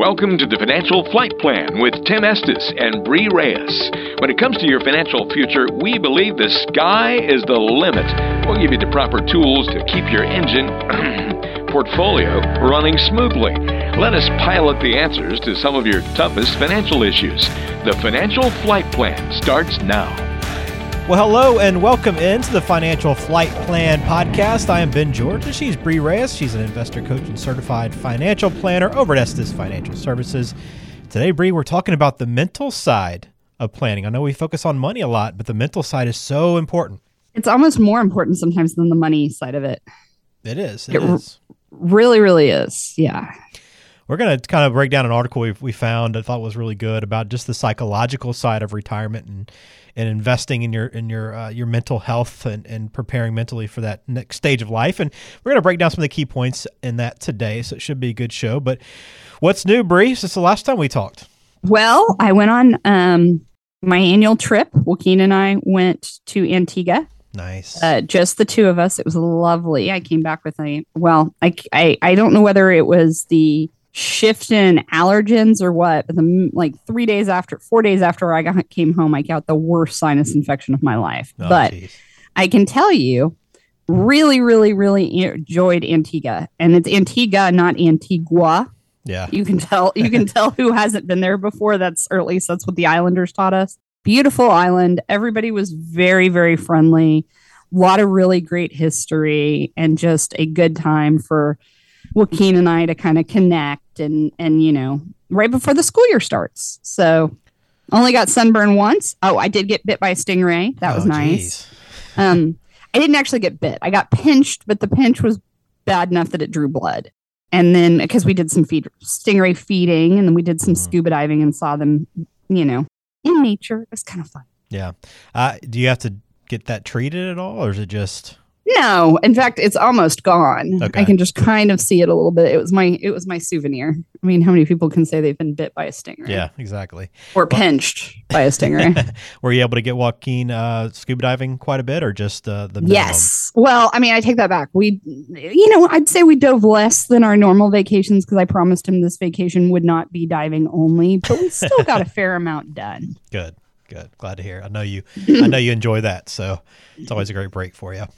Welcome to the Financial Flight Plan with Tim Estes and Bree Reyes. When it comes to your financial future, we believe the sky is the limit. We'll give you the proper tools to keep your engine portfolio running smoothly. Let us pilot the answers to some of your toughest financial issues. The Financial Flight Plan starts now. Well, hello and welcome into the Financial Flight Plan podcast. I am Ben George and she's Bree Reyes. She's an investor coach and certified financial planner over at Estes Financial Services. Today, Bree, we're talking about the mental side of planning. I know we focus on money a lot, but the mental side is so important. It's almost more important sometimes than the money side of it. It is. It, it is. really, really is. Yeah. We're going to kind of break down an article we, we found I thought was really good about just the psychological side of retirement and and investing in your in your uh, your mental health and, and preparing mentally for that next stage of life. And we're going to break down some of the key points in that today. So it should be a good show. But what's new, Bree? Since the last time we talked. Well, I went on um, my annual trip. Joaquin and I went to Antigua. Nice. Uh, just the two of us. It was lovely. I came back with a well. I I, I don't know whether it was the shift in allergens or what. But the like three days after, four days after I got, came home, I got the worst sinus infection of my life. Oh, but geez. I can tell you, really, really, really enjoyed Antigua, and it's Antigua, not Antigua. Yeah, you can tell. You can tell who hasn't been there before. That's or at least that's what the Islanders taught us. Beautiful island. Everybody was very, very friendly. A lot of really great history and just a good time for Joaquin and I to kind of connect and and you know right before the school year starts. So only got sunburn once. Oh, I did get bit by a stingray. That was oh, nice. Um, I didn't actually get bit. I got pinched, but the pinch was bad enough that it drew blood. And then because we did some feed stingray feeding, and then we did some mm-hmm. scuba diving and saw them, you know, in nature. It was kind of fun. Yeah. Uh, do you have to get that treated at all, or is it just? No, in fact, it's almost gone. Okay. I can just kind of see it a little bit. It was my it was my souvenir. I mean, how many people can say they've been bit by a stinger? Yeah, exactly. Or pinched by a stinger. Were you able to get Joaquin uh, scuba diving quite a bit, or just uh, the minimum? yes? Well, I mean, I take that back. We, you know, I'd say we dove less than our normal vacations because I promised him this vacation would not be diving only, but we still got a fair amount done. Good good. Glad to hear. I know you. I know you enjoy that. So it's always a great break for you. All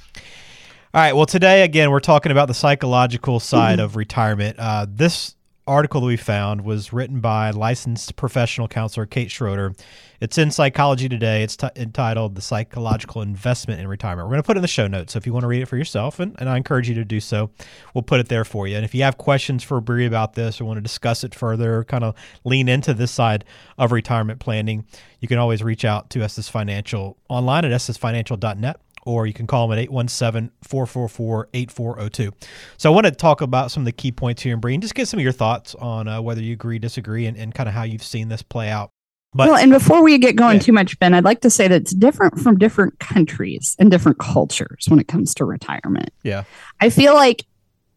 right. Well, today again, we're talking about the psychological side of retirement. Uh, this article that we found was written by licensed professional counselor Kate Schroeder. It's in Psychology Today. It's t- entitled The Psychological Investment in Retirement. We're going to put it in the show notes. So if you want to read it for yourself, and, and I encourage you to do so, we'll put it there for you. And if you have questions for Bree about this or want to discuss it further, kind of lean into this side of retirement planning, you can always reach out to Estes Financial online at estesfinancial.net or you can call them at 817-444-8402. So I want to talk about some of the key points here, and Bree, and just get some of your thoughts on uh, whether you agree, disagree, and, and kind of how you've seen this play out. But, well, and before we get going yeah. too much, Ben, I'd like to say that it's different from different countries and different cultures when it comes to retirement. Yeah. I feel like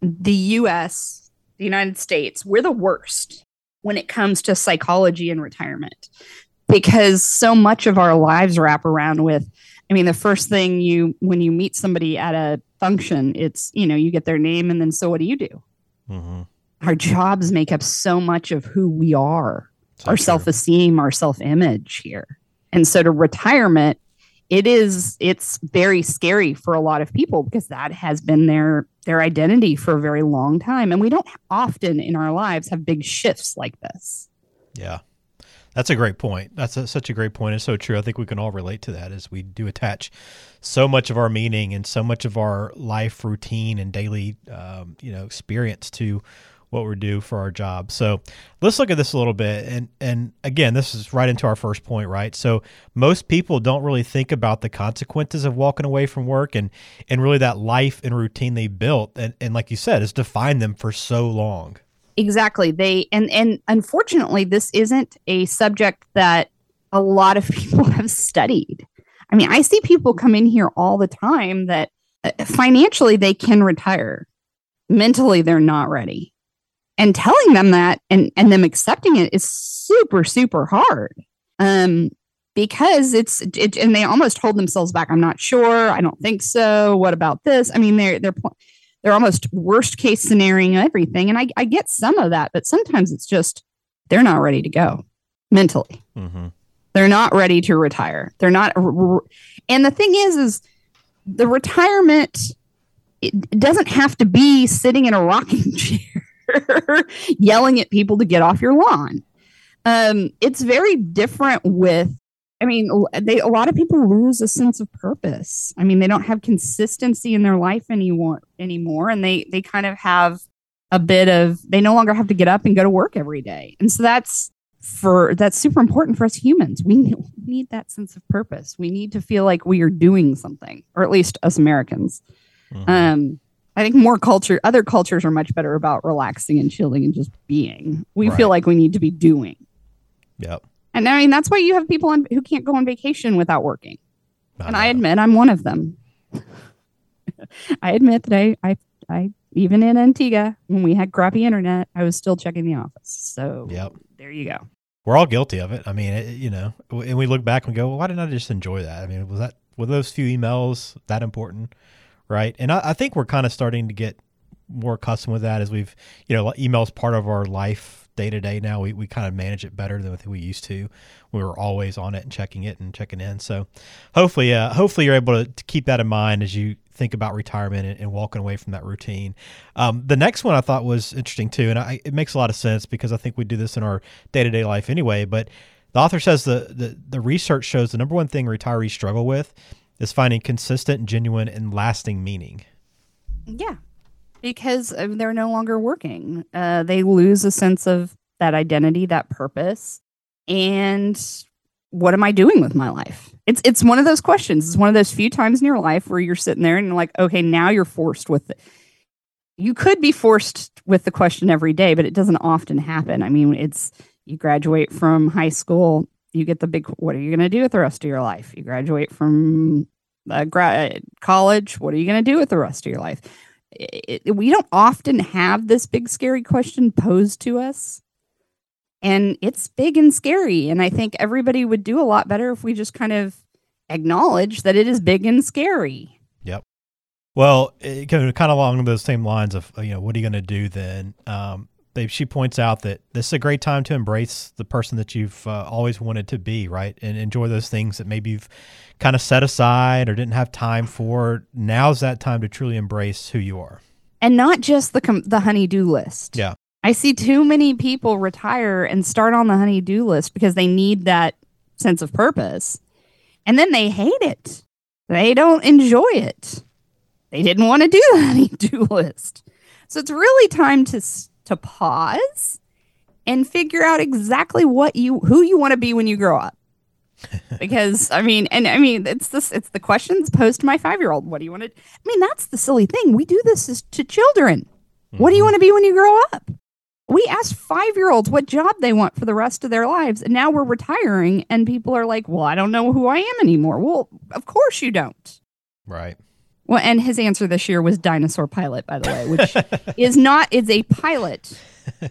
the US, the United States, we're the worst when it comes to psychology and retirement because so much of our lives wrap around with I mean, the first thing you when you meet somebody at a function, it's you know you get their name and then so what do you do? Mm-hmm. Our jobs make up so much of who we are, so our self esteem, our self image here, and so to retirement, it is it's very scary for a lot of people because that has been their their identity for a very long time, and we don't often in our lives have big shifts like this. Yeah. That's a great point. That's a, such a great point. It's so true. I think we can all relate to that as we do attach so much of our meaning and so much of our life routine and daily, um, you know, experience to what we do for our job. So let's look at this a little bit. And and again, this is right into our first point, right? So most people don't really think about the consequences of walking away from work and and really that life and routine they built and, and like you said, has defined them for so long exactly. They and and unfortunately this isn't a subject that a lot of people have studied. I mean i see people come in here all the time that uh, financially they can retire. Mentally they're not ready. And telling them that and and them accepting it is super super hard. Um because it's it, and they almost hold themselves back. I'm not sure. I don't think so. What about this? I mean they're they're they're almost worst case scenario everything. And I, I get some of that, but sometimes it's just they're not ready to go mentally. Mm-hmm. They're not ready to retire. They're not. And the thing is, is the retirement it doesn't have to be sitting in a rocking chair yelling at people to get off your lawn. Um, it's very different with I mean, they a lot of people lose a sense of purpose. I mean, they don't have consistency in their life anymore anymore, and they they kind of have a bit of they no longer have to get up and go to work every day, and so that's for that's super important for us humans. We need that sense of purpose. We need to feel like we are doing something, or at least us Americans. Mm-hmm. Um, I think more culture, other cultures are much better about relaxing and chilling and just being. We right. feel like we need to be doing. Yep. And I mean that's why you have people on, who can't go on vacation without working. and I admit I'm one of them. I admit that I, I, I even in Antigua when we had crappy internet, I was still checking the office. So yep. there you go we're all guilty of it. I mean, it, you know, and we look back and go, well, why didn't I just enjoy that? I mean, was that were those few emails that important, right? And I, I think we're kind of starting to get more accustomed with that as we've, you know, emails part of our life day to day now. We, we kind of manage it better than we used to. We were always on it and checking it and checking in. So hopefully, uh, hopefully you're able to, to keep that in mind as you think about retirement and, and walking away from that routine. Um, the next one I thought was interesting too, and I, it makes a lot of sense because I think we do this in our day to day life anyway. But the author says the, the the research shows the number one thing retirees struggle with is finding consistent, genuine, and lasting meaning. Yeah, because uh, they're no longer working. Uh, they lose a sense of that identity, that purpose, and what am I doing with my life? It's it's one of those questions. It's one of those few times in your life where you're sitting there and you're like, okay, now you're forced with it. You could be forced with the question every day, but it doesn't often happen. I mean, it's you graduate from high school, you get the big what are you going to do with the rest of your life? You graduate from uh, grad college, what are you going to do with the rest of your life? It, we don't often have this big scary question posed to us and it's big and scary. And I think everybody would do a lot better if we just kind of acknowledge that it is big and scary. Yep. Well, it, kind of along those same lines of you know what are you going to do then? Um, they, she points out that this is a great time to embrace the person that you've uh, always wanted to be, right? And enjoy those things that maybe you've kind of set aside or didn't have time for. Now's that time to truly embrace who you are, and not just the com- the honeydew list. Yeah, I see too many people retire and start on the honey-do list because they need that sense of purpose. And then they hate it. They don't enjoy it. They didn't want to do the honey-do list. So it's really time to to pause and figure out exactly what you who you want to be when you grow up. because I mean, and I mean, it's this, it's the questions posed to my five year old. What do you want to? I mean, that's the silly thing. We do this as, to children. Mm-hmm. What do you mm-hmm. want to be when you grow up? we asked five year olds what job they want for the rest of their lives. And now we're retiring, and people are like, well, I don't know who I am anymore. Well, of course you don't. Right. Well, and his answer this year was dinosaur pilot, by the way, which is not, is a pilot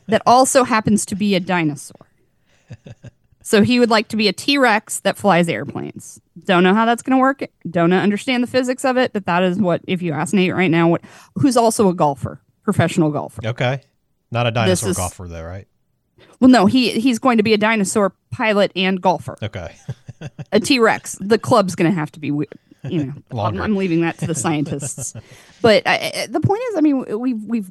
that also happens to be a dinosaur. So he would like to be a T Rex that flies airplanes. Don't know how that's going to work. Don't understand the physics of it, but that is what, if you ask Nate right now, what, who's also a golfer, professional golfer. Okay. Not a dinosaur is, golfer though, right? Well, no, he he's going to be a dinosaur pilot and golfer. Okay. a T Rex. The club's going to have to be weird. You know, I'm, I'm, leaving that to the scientists. but I, the point is, I mean, we've we've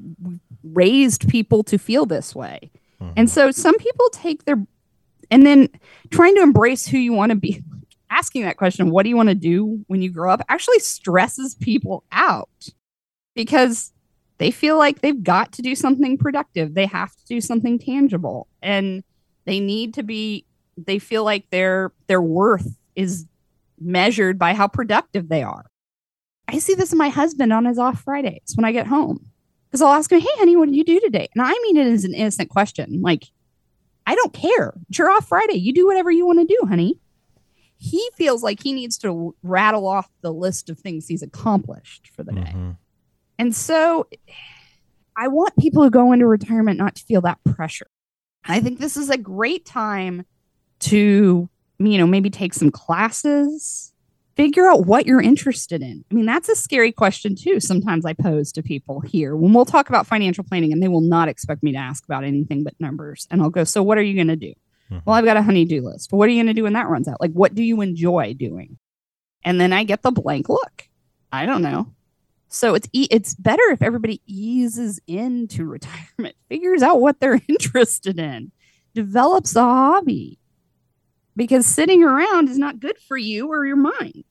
raised people to feel this way, mm-hmm. and so some people take their and then trying to embrace who you want to be. Asking that question, what do you want to do when you grow up, actually stresses people out because they feel like they've got to do something productive. They have to do something tangible and they need to be they feel like their their worth is measured by how productive they are. I see this in my husband on his off Fridays when I get home. Because I'll ask him, Hey honey, what did you do today? And I mean it as an innocent question. Like, I don't care. It's your off Friday. You do whatever you want to do, honey. He feels like he needs to rattle off the list of things he's accomplished for the day. Mm-hmm. And so I want people who go into retirement not to feel that pressure. I think this is a great time to, you know, maybe take some classes, figure out what you're interested in. I mean, that's a scary question too. Sometimes I pose to people here when we'll talk about financial planning and they will not expect me to ask about anything but numbers. And I'll go, So, what are you going to do? Mm-hmm. Well, I've got a honey-do list. What are you going to do when that runs out? Like, what do you enjoy doing? And then I get the blank look. I don't know. So it's it's better if everybody eases into retirement, figures out what they're interested in, develops a hobby. Because sitting around is not good for you or your mind.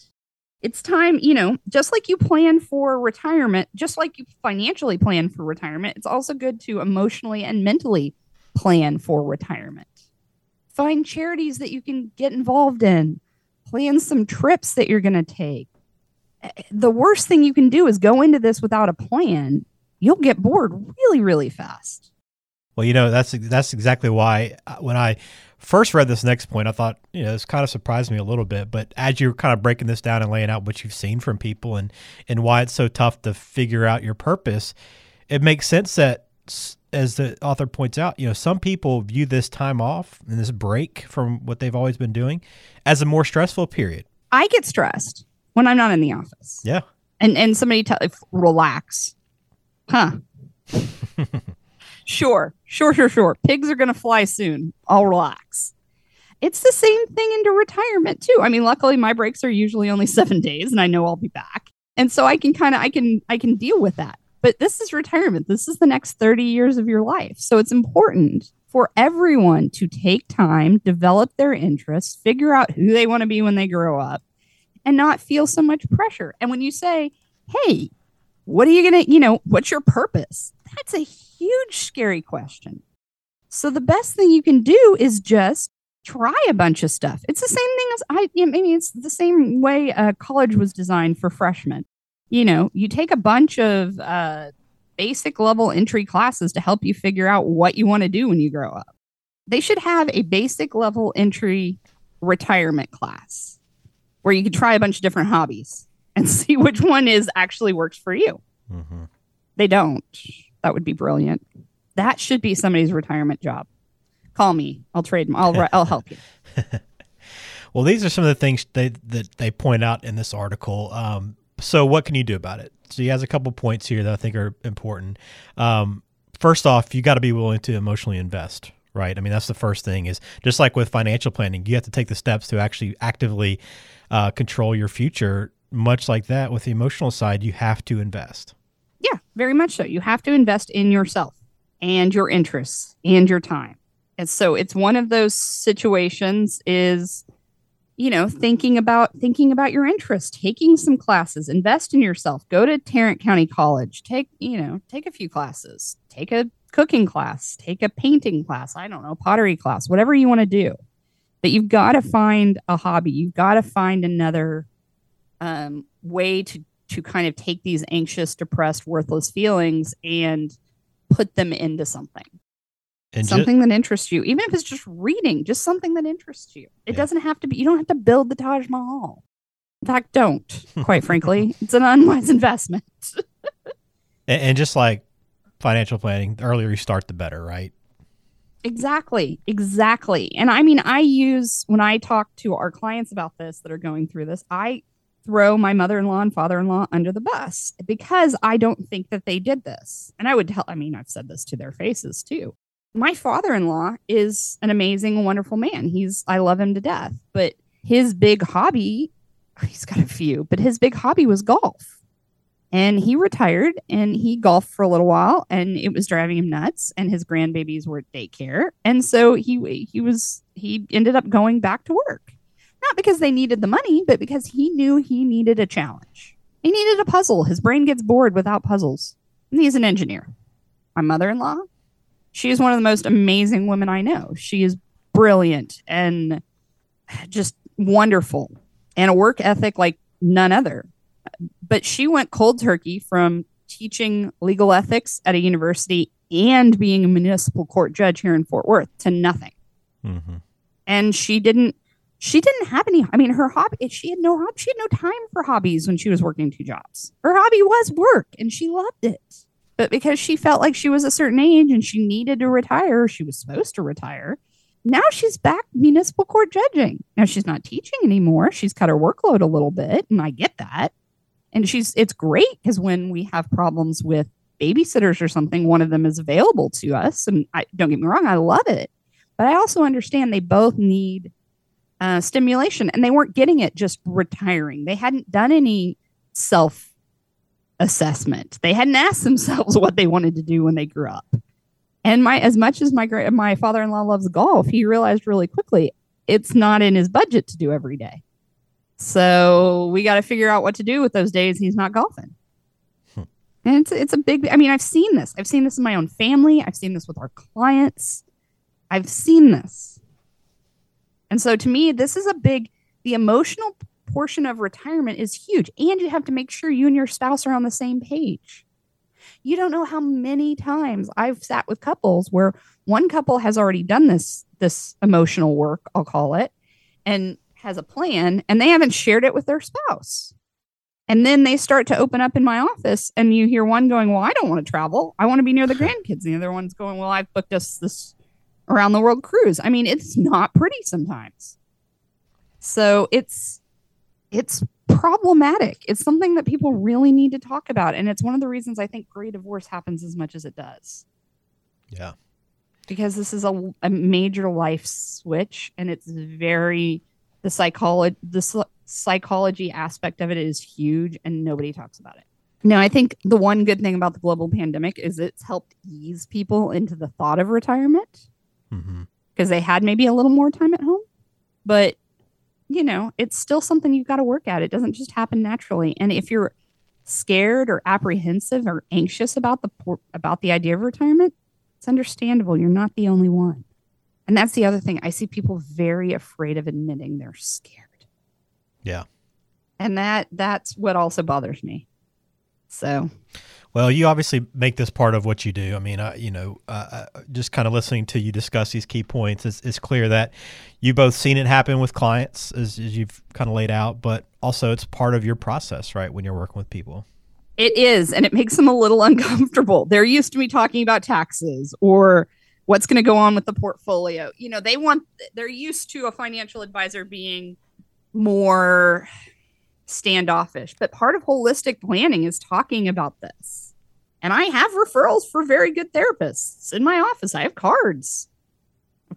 It's time, you know, just like you plan for retirement, just like you financially plan for retirement, it's also good to emotionally and mentally plan for retirement. Find charities that you can get involved in, plan some trips that you're going to take the worst thing you can do is go into this without a plan. You'll get bored really, really fast. Well, you know that's that's exactly why uh, when I first read this next point, I thought you know this kind of surprised me a little bit. But as you're kind of breaking this down and laying out what you've seen from people and and why it's so tough to figure out your purpose, it makes sense that as the author points out, you know some people view this time off and this break from what they've always been doing as a more stressful period. I get stressed when I'm not in the office. Yeah. And and somebody tell relax. Huh. sure, sure, sure, sure. Pigs are gonna fly soon. I'll relax. It's the same thing into retirement too. I mean, luckily my breaks are usually only seven days and I know I'll be back. And so I can kind of I can I can deal with that. But this is retirement. This is the next 30 years of your life. So it's important for everyone to take time, develop their interests, figure out who they want to be when they grow up, and not feel so much pressure. And when you say, hey, what are you going to, you know, what's your purpose? That's a huge, scary question. So the best thing you can do is just try a bunch of stuff. It's the same thing as I, I mean, it's the same way uh, college was designed for freshmen. You know, you take a bunch of uh, basic level entry classes to help you figure out what you want to do when you grow up. They should have a basic level entry retirement class where you can try a bunch of different hobbies and see which one is actually works for you. Mm-hmm. They don't. That would be brilliant. That should be somebody's retirement job. Call me. I'll trade. I'll I'll help you. well, these are some of the things they that they point out in this article. Um, so, what can you do about it? So, he has a couple points here that I think are important. Um, first off, you got to be willing to emotionally invest right? I mean, that's the first thing is just like with financial planning, you have to take the steps to actually actively uh, control your future. Much like that, with the emotional side, you have to invest. Very much so. You have to invest in yourself and your interests and your time. And so it's one of those situations is you know thinking about thinking about your interests taking some classes invest in yourself go to tarrant county college take you know take a few classes take a cooking class take a painting class i don't know pottery class whatever you want to do but you've got to find a hobby. You've got to find another um, way to to kind of take these anxious, depressed, worthless feelings and put them into something. And something ju- that interests you, even if it's just reading, just something that interests you. It yeah. doesn't have to be. You don't have to build the Taj Mahal. In fact, don't. Quite frankly, it's an unwise investment. and, and just like financial planning, the earlier you start, the better, right? Exactly. Exactly. And I mean, I use when I talk to our clients about this that are going through this, I throw my mother in law and father in law under the bus because I don't think that they did this. And I would tell, I mean, I've said this to their faces too. My father in law is an amazing, wonderful man. He's, I love him to death, but his big hobby, he's got a few, but his big hobby was golf and he retired and he golfed for a little while and it was driving him nuts and his grandbabies were at daycare and so he he was he ended up going back to work not because they needed the money but because he knew he needed a challenge. He needed a puzzle. His brain gets bored without puzzles. And he's an engineer. My mother-in-law she is one of the most amazing women i know. She is brilliant and just wonderful and a work ethic like none other. But she went cold turkey from teaching legal ethics at a university and being a municipal court judge here in Fort Worth to nothing. Mm-hmm. And she didn't she didn't have any I mean her hobby she had no hobby she had no time for hobbies when she was working two jobs. Her hobby was work and she loved it. But because she felt like she was a certain age and she needed to retire, she was supposed to retire, now she's back municipal court judging. Now she's not teaching anymore. She's cut her workload a little bit, and I get that. And she's it's great because when we have problems with babysitters or something, one of them is available to us. And I don't get me wrong, I love it. But I also understand they both need uh, stimulation, and they weren't getting it just retiring. They hadn't done any self assessment. They hadn't asked themselves what they wanted to do when they grew up. And my as much as my great my father-in-law loves golf, he realized really quickly it's not in his budget to do every day. So we got to figure out what to do with those days he's not golfing. Hmm. And it's it's a big I mean I've seen this. I've seen this in my own family. I've seen this with our clients. I've seen this. And so to me this is a big the emotional portion of retirement is huge and you have to make sure you and your spouse are on the same page. You don't know how many times I've sat with couples where one couple has already done this this emotional work, I'll call it, and has a plan and they haven't shared it with their spouse. And then they start to open up in my office and you hear one going, "Well, I don't want to travel. I want to be near the grandkids." And the other one's going, "Well, I've booked us this around the world cruise." I mean, it's not pretty sometimes. So, it's it's problematic. It's something that people really need to talk about. And it's one of the reasons I think gray divorce happens as much as it does. Yeah. Because this is a, a major life switch and it's very, the psychology, the psychology aspect of it is huge and nobody talks about it. Now, I think the one good thing about the global pandemic is it's helped ease people into the thought of retirement because mm-hmm. they had maybe a little more time at home. But you know, it's still something you've got to work at. It doesn't just happen naturally. And if you're scared or apprehensive or anxious about the about the idea of retirement, it's understandable. You're not the only one. And that's the other thing. I see people very afraid of admitting they're scared. Yeah. And that that's what also bothers me. So well, you obviously make this part of what you do. I mean, you know, uh, uh, just kind of listening to you discuss these key points, it's, it's clear that you both seen it happen with clients as, as you've kind of laid out, but also it's part of your process, right? When you're working with people. It is, and it makes them a little uncomfortable. They're used to me talking about taxes or what's going to go on with the portfolio. You know, they want, they're used to a financial advisor being more standoffish. But part of holistic planning is talking about this. And I have referrals for very good therapists in my office. I have cards.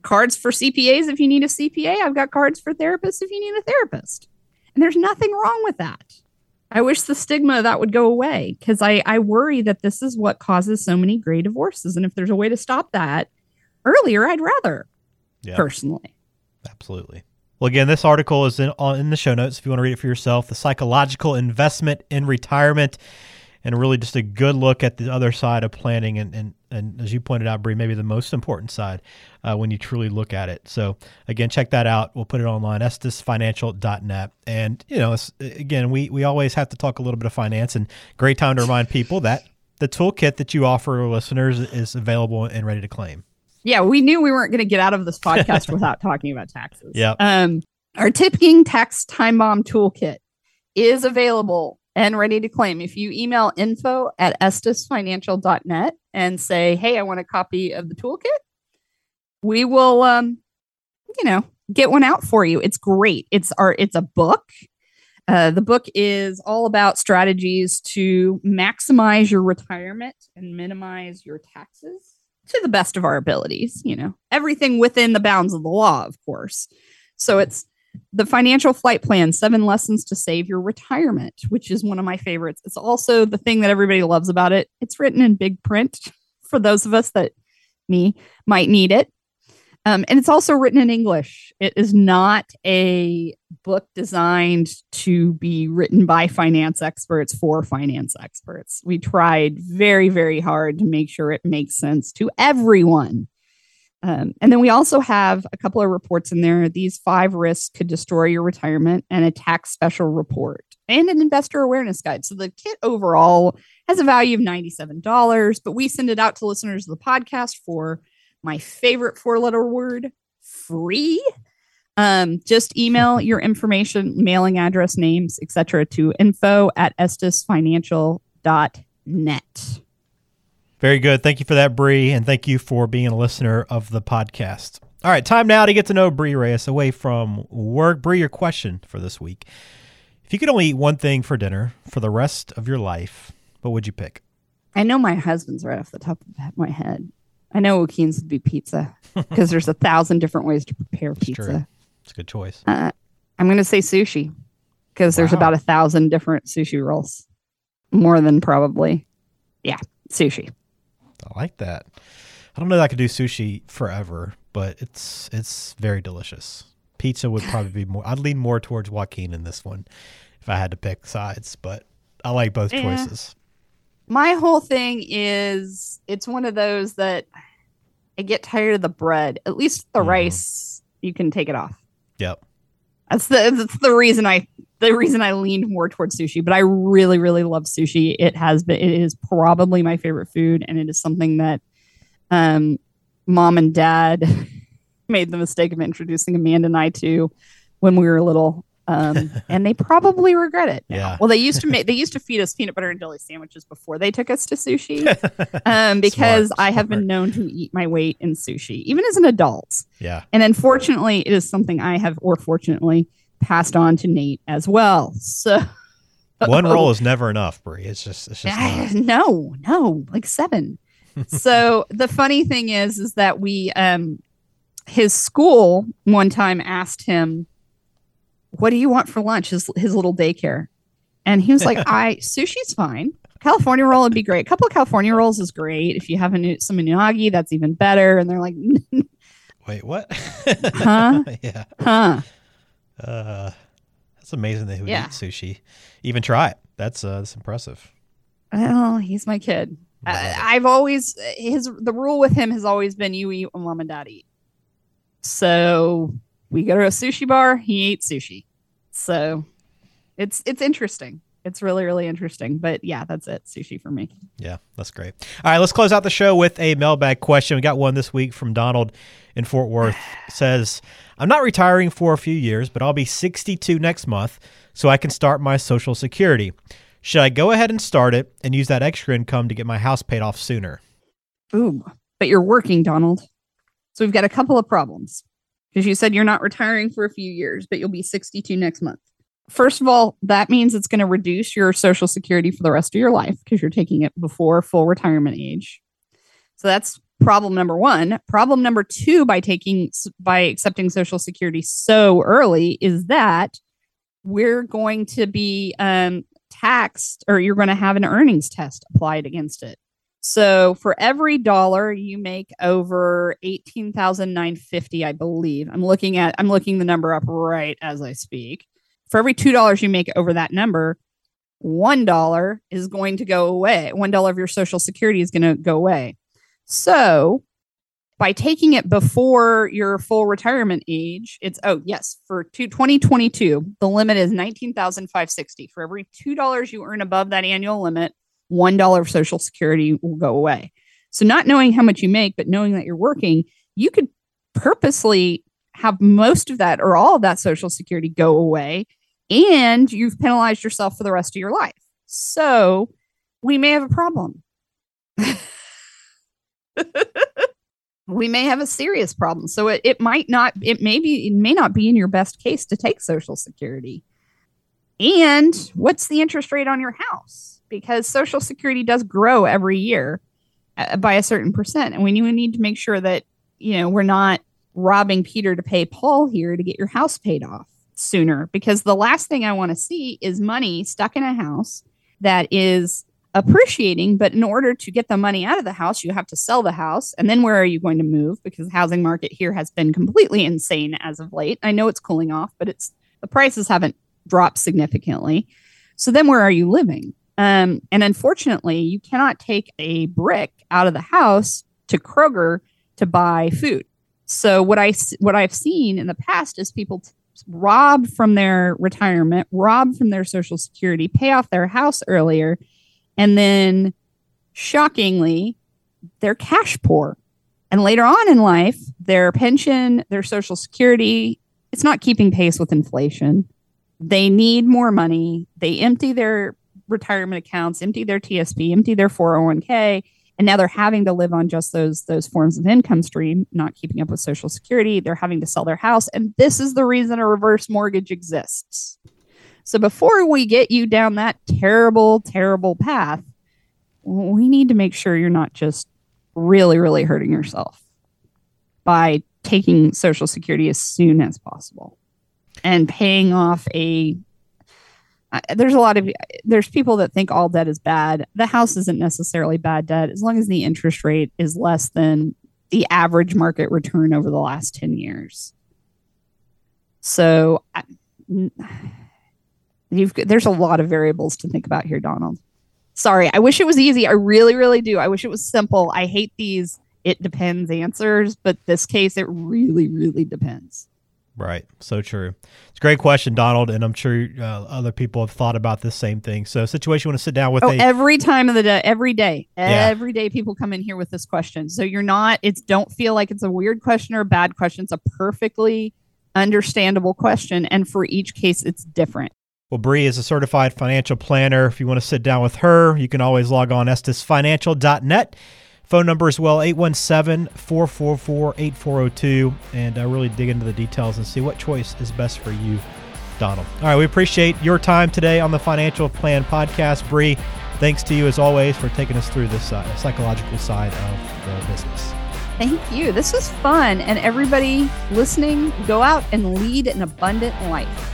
Cards for CPAs if you need a CPA. I've got cards for therapists if you need a therapist. And there's nothing wrong with that. I wish the stigma of that would go away because I, I worry that this is what causes so many gray divorces. And if there's a way to stop that earlier, I'd rather yeah. personally. Absolutely. Well, again, this article is in, in the show notes if you want to read it for yourself. The psychological investment in retirement, and really just a good look at the other side of planning, and and, and as you pointed out, Bree, maybe the most important side uh, when you truly look at it. So again, check that out. We'll put it online, estesfinancial.net. And you know, again, we we always have to talk a little bit of finance, and great time to remind people that the toolkit that you offer listeners is available and ready to claim yeah, we knew we weren't going to get out of this podcast without talking about taxes. Yeah. Um, our tipping tax time bomb toolkit is available and ready to claim. If you email info at estesfinancial.net and say, hey, I want a copy of the toolkit, we will, um, you know, get one out for you. It's great. It's our, it's a book. Uh, the book is all about strategies to maximize your retirement and minimize your taxes to the best of our abilities, you know, everything within the bounds of the law, of course. So it's the financial flight plan, seven lessons to save your retirement, which is one of my favorites. It's also the thing that everybody loves about it. It's written in big print for those of us that me might need it. Um, and it's also written in English. It is not a book designed to be written by finance experts for finance experts. We tried very, very hard to make sure it makes sense to everyone. Um, and then we also have a couple of reports in there. These five risks could destroy your retirement, and a tax special report, and an investor awareness guide. So the kit overall has a value of $97, but we send it out to listeners of the podcast for my favorite four letter word, free. Um, just email your information, mailing address, names, etc., to info at estesfinancial.net. Very good. Thank you for that, Bree, and thank you for being a listener of the podcast. All right, time now to get to know Bree Reyes away from work. Bree, your question for this week. If you could only eat one thing for dinner for the rest of your life, what would you pick? I know my husband's right off the top of my head. I know Joaquin's would be pizza because there's a thousand different ways to prepare It's pizza. true. It's a good choice. Uh, I'm going to say sushi because there's about a thousand different sushi rolls, more than probably. Yeah, sushi. I like that. I don't know that I could do sushi forever, but it's it's very delicious. Pizza would probably be more. I'd lean more towards Joaquin in this one if I had to pick sides, but I like both Yeah. choices. My whole thing is it's one of those that I get tired of the bread. At least the Mhm. rice, you can take it off. Yep. That's the that's the reason I the reason I leaned more towards sushi. But I really really love sushi. It has been it is probably my favorite food, and it is something that um, mom and dad made the mistake of introducing Amanda and I to when we were little. Um, and they probably regret it. now. Yeah. Well, they used to make they used to feed us peanut butter and jelly sandwiches before they took us to sushi. Um, because Smart, I have smart. been known to eat my weight in sushi, even as an adult. yeah. And unfortunately, it is something I have, or fortunately, passed on to Nate as well. So One roll is never enough, Bree. It's just it's just Ah, no, no, like seven. so the funny thing is, is that we, um, his school one time asked him, "What do you want for lunch?" His his little daycare, and he was like, "I sushi's fine. California roll would be great. A couple of California rolls is great. If you have a new, some unagi, that's even better." And they're like, Wait, what? Huh? yeah. "Huh." Uh, that's amazing that he would Yeah. eat sushi. Even try it. That's uh, that's impressive. Well, he's my kid. I, I've always his the rule with him has always been you eat what mom and dad eat. So we go to a sushi bar, he ate sushi. So it's it's interesting. It's really really interesting. But yeah, that's it. Sushi for me. Yeah, that's great. All right, let's close out the show with a mailbag question. We got one this week from Donald in Fort Worth. Says, "I'm not retiring for a few years, but I'll be 62 next month, so I can start my Social Security. Should I go ahead and start it and use that extra income to get my house paid off sooner?" Boom. but you're working, Donald. So we've got a couple of problems because you said you're not retiring for a few years, but you'll be 62 next month. First of all, that means it's going to reduce your social security for the rest of your life because you're taking it before full retirement age. So that's problem number 1. Problem number 2 by taking by accepting social security so early is that we're going to be um, taxed or you're going to have an earnings test applied against it. So for every dollar you make over eighteen thousand nine fifty, I believe. I'm looking at I'm looking the number up right as I speak. For every two dollars you make over that number, one dollar is going to go away. One dollar of your social security is going to go away. So by taking it before your full retirement age, it's oh yes, for two, 2022, the limit is 19,560. For every $2 you earn above that annual limit, $1 of social security will go away. So not knowing how much you make but knowing that you're working, you could purposely have most of that or all of that social security go away and you've penalized yourself for the rest of your life. So we may have a problem. we may have a serious problem. So it, it might not, it may be, it may not be in your best case to take Social Security. And what's the interest rate on your house? Because Social Security does grow every year uh, by a certain percent. And we need- we need to make sure that, you know, we're not robbing Peter to pay Paul here to get your house paid off sooner. Because the last thing I want to see is money stuck in a house that is appreciating but in order to get the money out of the house you have to sell the house. And then where are you going to move? Because the housing market here has been completely insane as of late. I know it's cooling off but it's the prices haven't dropped significantly. So then where are you living um, and unfortunately you cannot take a brick out of the house to kroger to buy food. So what i what i've seen in the past is people t- rob from their retirement rob from their social security pay off their house earlier and then shockingly they're cash poor. And later on in life their pension their social security it's not keeping pace with inflation. They need more money. They empty their retirement accounts empty their tsp empty their 401k and now they're having to live on just those those forms of income stream not keeping up with social security. They're having to sell their house and this is the reason a reverse mortgage exists. So before we get you down that terrible terrible path we need to make sure you're not just really really hurting yourself by taking social security as soon as possible and paying off a there's a lot of there's people that think all debt is bad. The house isn't necessarily bad debt as long as the interest rate is less than the average market return over the last 10 years. So you've there's a lot of variables to think about here, Donald. Sorry, I wish it was easy. I really, really do. I wish it was simple. I hate these it depends answers, but this case it really, really depends. Right. So true. It's a great question, Donald, and I'm sure uh, other people have thought about this same thing. So, situation you want to sit down with oh, a, every time of the day, every day, yeah. every day, people come in here with this question. So you're not. It's don't feel like it's a weird question or a bad question. It's a perfectly understandable question, and for each case, it's different. Well, Bree is a certified financial planner. If you want to sit down with her, you can always log on estesfinancial.net. Phone number as well, 817 444 8402. And uh, really dig into the details and see what choice is best for you, Donald. All right, we appreciate your time today on the Financial Plan Podcast. Bree, thanks to you as always for taking us through this uh, psychological side of the business. Thank you. This was fun. And everybody listening, go out and lead an abundant life.